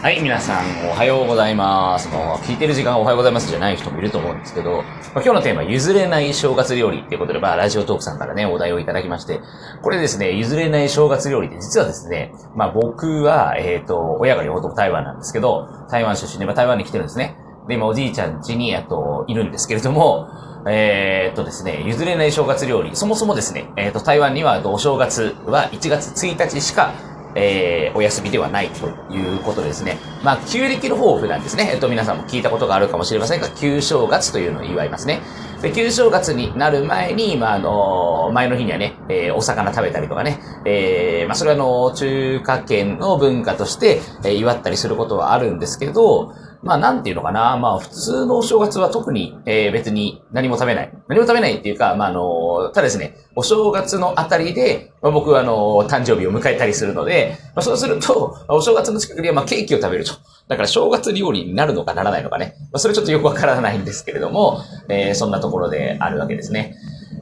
はい、皆さん、おはようございます。もう、聞いてる時間おはようございますじゃない人もいると思うんですけど、まあ、今日のテーマ、譲れない正月料理っていうことで、まあ、ラジオトークさんからね、お題をいただきまして、これですね、譲れない正月料理って実はですね、まあ、僕は、えっ、ー、と、親が両方とも台湾なんですけど、台湾出身で、まあ、台湾に来てるんですね。で、今、おじいちゃん家に、えっと、いるんですけれども、えー、っとですね、譲れない正月料理。そもそもですね、えー、っと、台湾には、お正月は1月1日しかえー、お休みではないということですね。まあ、旧暦の豊富なんですね。えっと、皆さんも聞いたことがあるかもしれませんが、旧正月というのを祝いますね。で、旧正月になる前に、まあ、あの、前の日にはね、えー、お魚食べたりとかね、えー、まあ、それはあの、中華圏の文化として、えー、祝ったりすることはあるんですけど、まあ、なんていうのかな。まあ、普通のお正月は特に、えー、別に何も食べない。何も食べないっていうか、まあ、あの、ただですね、お正月のあたりで、まあ、僕はあの、誕生日を迎えたりするので、まあ、そうすると、お正月の近くには、まあ、ケーキを食べると。だから、正月料理になるのかならないのかね。まあ、それちょっとよくわからないんですけれども、えー、そんなところであるわけですね。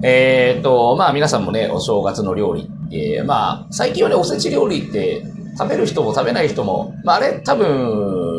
えー、っと、まあ、皆さんもね、お正月の料理って、まあ、最近はね、おせち料理って、食べる人も食べない人も、まあ、あれ、多分、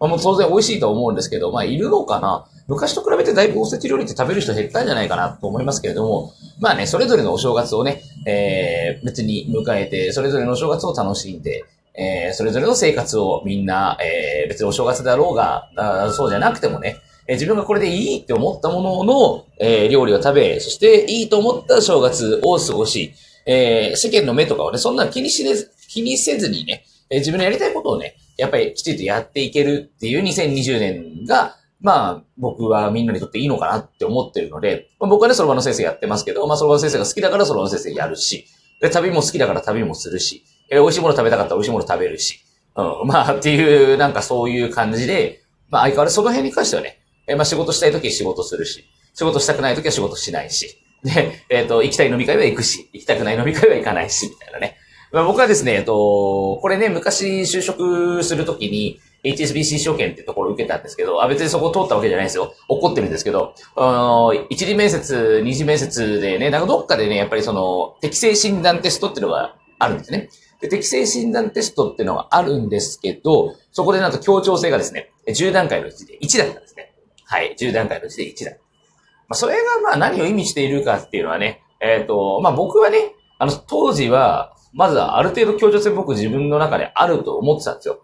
まあ、もう当然美味しいと思うんですけど、まあ、いるのかな？昔と比べてだいぶおせち料理って食べる人減ったんじゃないかなと思いますけれども、まあね、それぞれのお正月をね、えー、別に迎えて、それぞれのお正月を楽しんで、えー、それぞれの生活をみんな、えー、別にお正月だろうが、そうじゃなくてもね、えー、自分がこれでいいって思ったものの、えー、料理を食べ、そしていいと思った正月を過ごし、えー、世間の目とかをね、そんな気にしね、気にせずにね、えー、自分のやりたいことをね、やっぱりきちんとやっていけるっていう2020年が、まあ、僕はみんなにとっていいのかなって思ってるので、まあ、僕はね、そろばの先生やってますけど、まあ、そろばの先生が好きだからそろばの先生やるし、で、旅も好きだから旅もするし、え、美味しいもの食べたかったら美味しいもの食べるし、うん、まあ、っていう、なんかそういう感じで、まあ、相変わらずその辺に関してはね、え、まあ、仕事したい時は仕事するし、仕事したくない時は仕事しないし、で、えっ、ー、と、行きたい飲み会は行くし、行きたくない飲み会は行かないし、みたいなね。まあ、僕はですね、えっと、これね、昔就職するときに、HSBC 証券ってところを受けたんですけど、あ、別にそこ通ったわけじゃないですよ。怒ってるんですけど、あの、一次面接、二次面接でね、なんかどっかでね、やっぱりその、適正診断テストっていうのがあるんですね。で、適正診断テストっていうのがあるんですけど、そこでなんと協調性がですね、10段階のうちで1だったんですね。はい、10段階のうちで1だ。まあ、それがまあ何を意味しているかっていうのはね、えっ、ー、と、まあ僕はね、あの、当時は、まずはある程度協調性僕自分の中であると思ってたんですよ。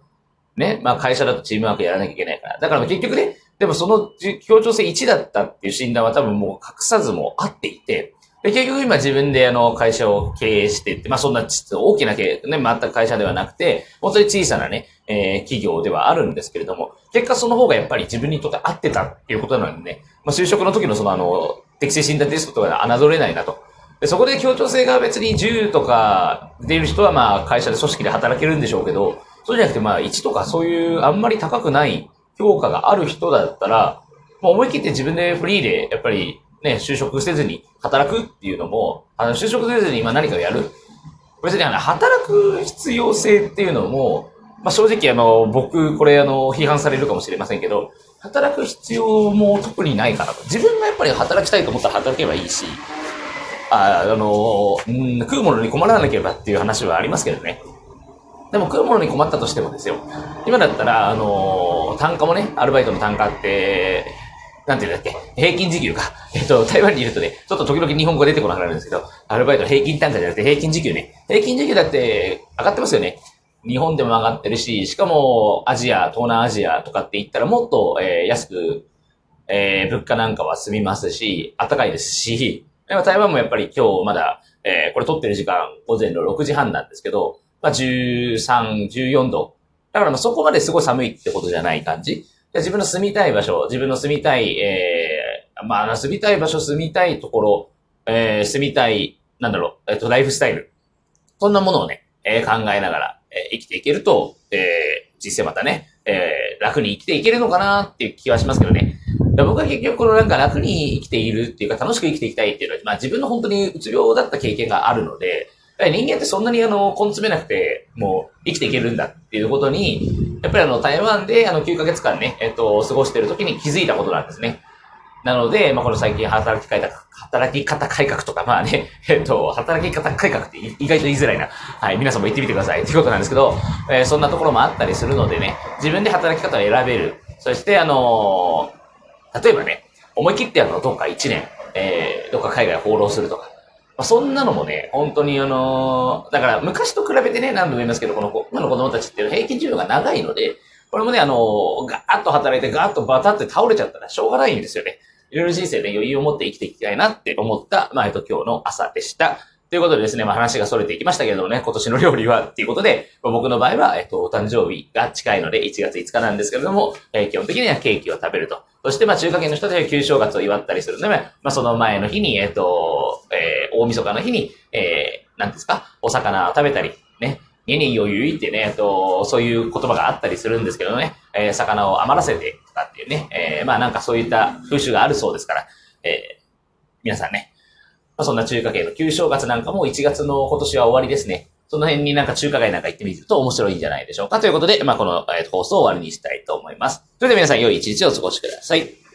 ね。まあ会社だとチームワークやらなきゃいけないから。だから結局ね、でもその協調性1だったっていう診断は多分もう隠さずもあっていて、で結局今自分であの会社を経営してって、まあそんな大きな経営、ね、全く会社ではなくて、本当に小さなね、えー、企業ではあるんですけれども、結果その方がやっぱり自分にとって合ってたっていうことなのでね、まあ就職の時のそのあの、適正診断テストとかで侮れないなと。でそこで協調性が別に10とか出る人はまあ会社で組織で働けるんでしょうけど、そうじゃなくてまあ1とかそういうあんまり高くない評価がある人だったら、まあ、思い切って自分でフリーでやっぱりね、就職せずに働くっていうのも、あの就職せずに今何かをやる。別にあの働く必要性っていうのも、まあ正直あの僕これあの批判されるかもしれませんけど、働く必要も特にないかなと。自分がやっぱり働きたいと思ったら働けばいいし、あ、あの、うん、食うものに困らなければっていう話はありますけどね。でも食うものに困ったとしてもですよ。今だったら、あの、単価もね、アルバイトの単価って、なんていうんだっけ、平均時給か。えっと、台湾にいるとね、ちょっと時々日本語出てこなくなるんですけど、アルバイト平均単価じゃなくて平均時給ね。平均時給だって上がってますよね。日本でも上がってるし、しかもアジア、東南アジアとかって言ったらもっと、えー、安く、えー、物価なんかは済みますし、暖かいですし、台湾もやっぱり今日まだ、えー、これ撮ってる時間午前の6時半なんですけど、まあ、13、14度。だからまあそこまですごい寒いってことじゃない感じ。自分の住みたい場所、自分の住みたい、えー、まあ、住みたい場所、住みたいところ、えー、住みたい、なんだろう、えっ、ー、と、ライフスタイル。そんなものをね、えー、考えながら、えー、生きていけると、えー、実際またね、えー、楽に生きていけるのかなっていう気はしますけどね。僕は結局このなんか楽に生きているっていうか楽しく生きていきたいっていうのは、まあ自分の本当にうつ病だった経験があるので、人間ってそんなにあの、根詰めなくて、もう生きていけるんだっていうことに、やっぱりあの、台湾であの、9ヶ月間ね、えっと、過ごしてる時に気づいたことなんですね。なので、まあ、この最近働き改革、働き方改革とか、まあね、えっと、働き方改革って意外と言いづらいな。はい、皆さんも言ってみてください。っていうことなんですけど、えー、そんなところもあったりするのでね、自分で働き方を選べる。そして、あの、例えばね、思い切ってあの、どっか1年、えー、どっか海外放浪するとか、まあ、そんなのもね、本当にあのー、だから昔と比べてね、何度も言いますけど、この子、今の子供たちっていうのは平均寿命が長いので、これもね、あのー、ガーッと働いてガーッとバタって倒れちゃったらしょうがないんですよね。いろいろ人生で余裕を持って生きていきたいなって思った、まあ、えっと、今日の朝でした。ということでですね、まあ話が逸れていきましたけれどもね、今年の料理はっていうことで、まあ、僕の場合は、えっと、お誕生日が近いので1月5日なんですけれども、えー、基本的にはケーキを食べると。そして、まあ中華圏の人たちは旧正月を祝ったりするので、まあその前の日に、えっと、えー、大晦日の日に、えー、なんですか、お魚を食べたり、ね、家に余裕ってね、えっと、そういう言葉があったりするんですけどね、えー、魚を余らせてとかっていうね、えー、まあなんかそういった風習があるそうですから、えー、皆さんね、まあ、そんな中華系の旧正月なんかも1月の今年は終わりですね。その辺になんか中華街なんか行ってみると面白いんじゃないでしょうか。ということで、まあこの、え、放送を終わりにしたいと思います。それでは皆さん良い一日をお過ごしください。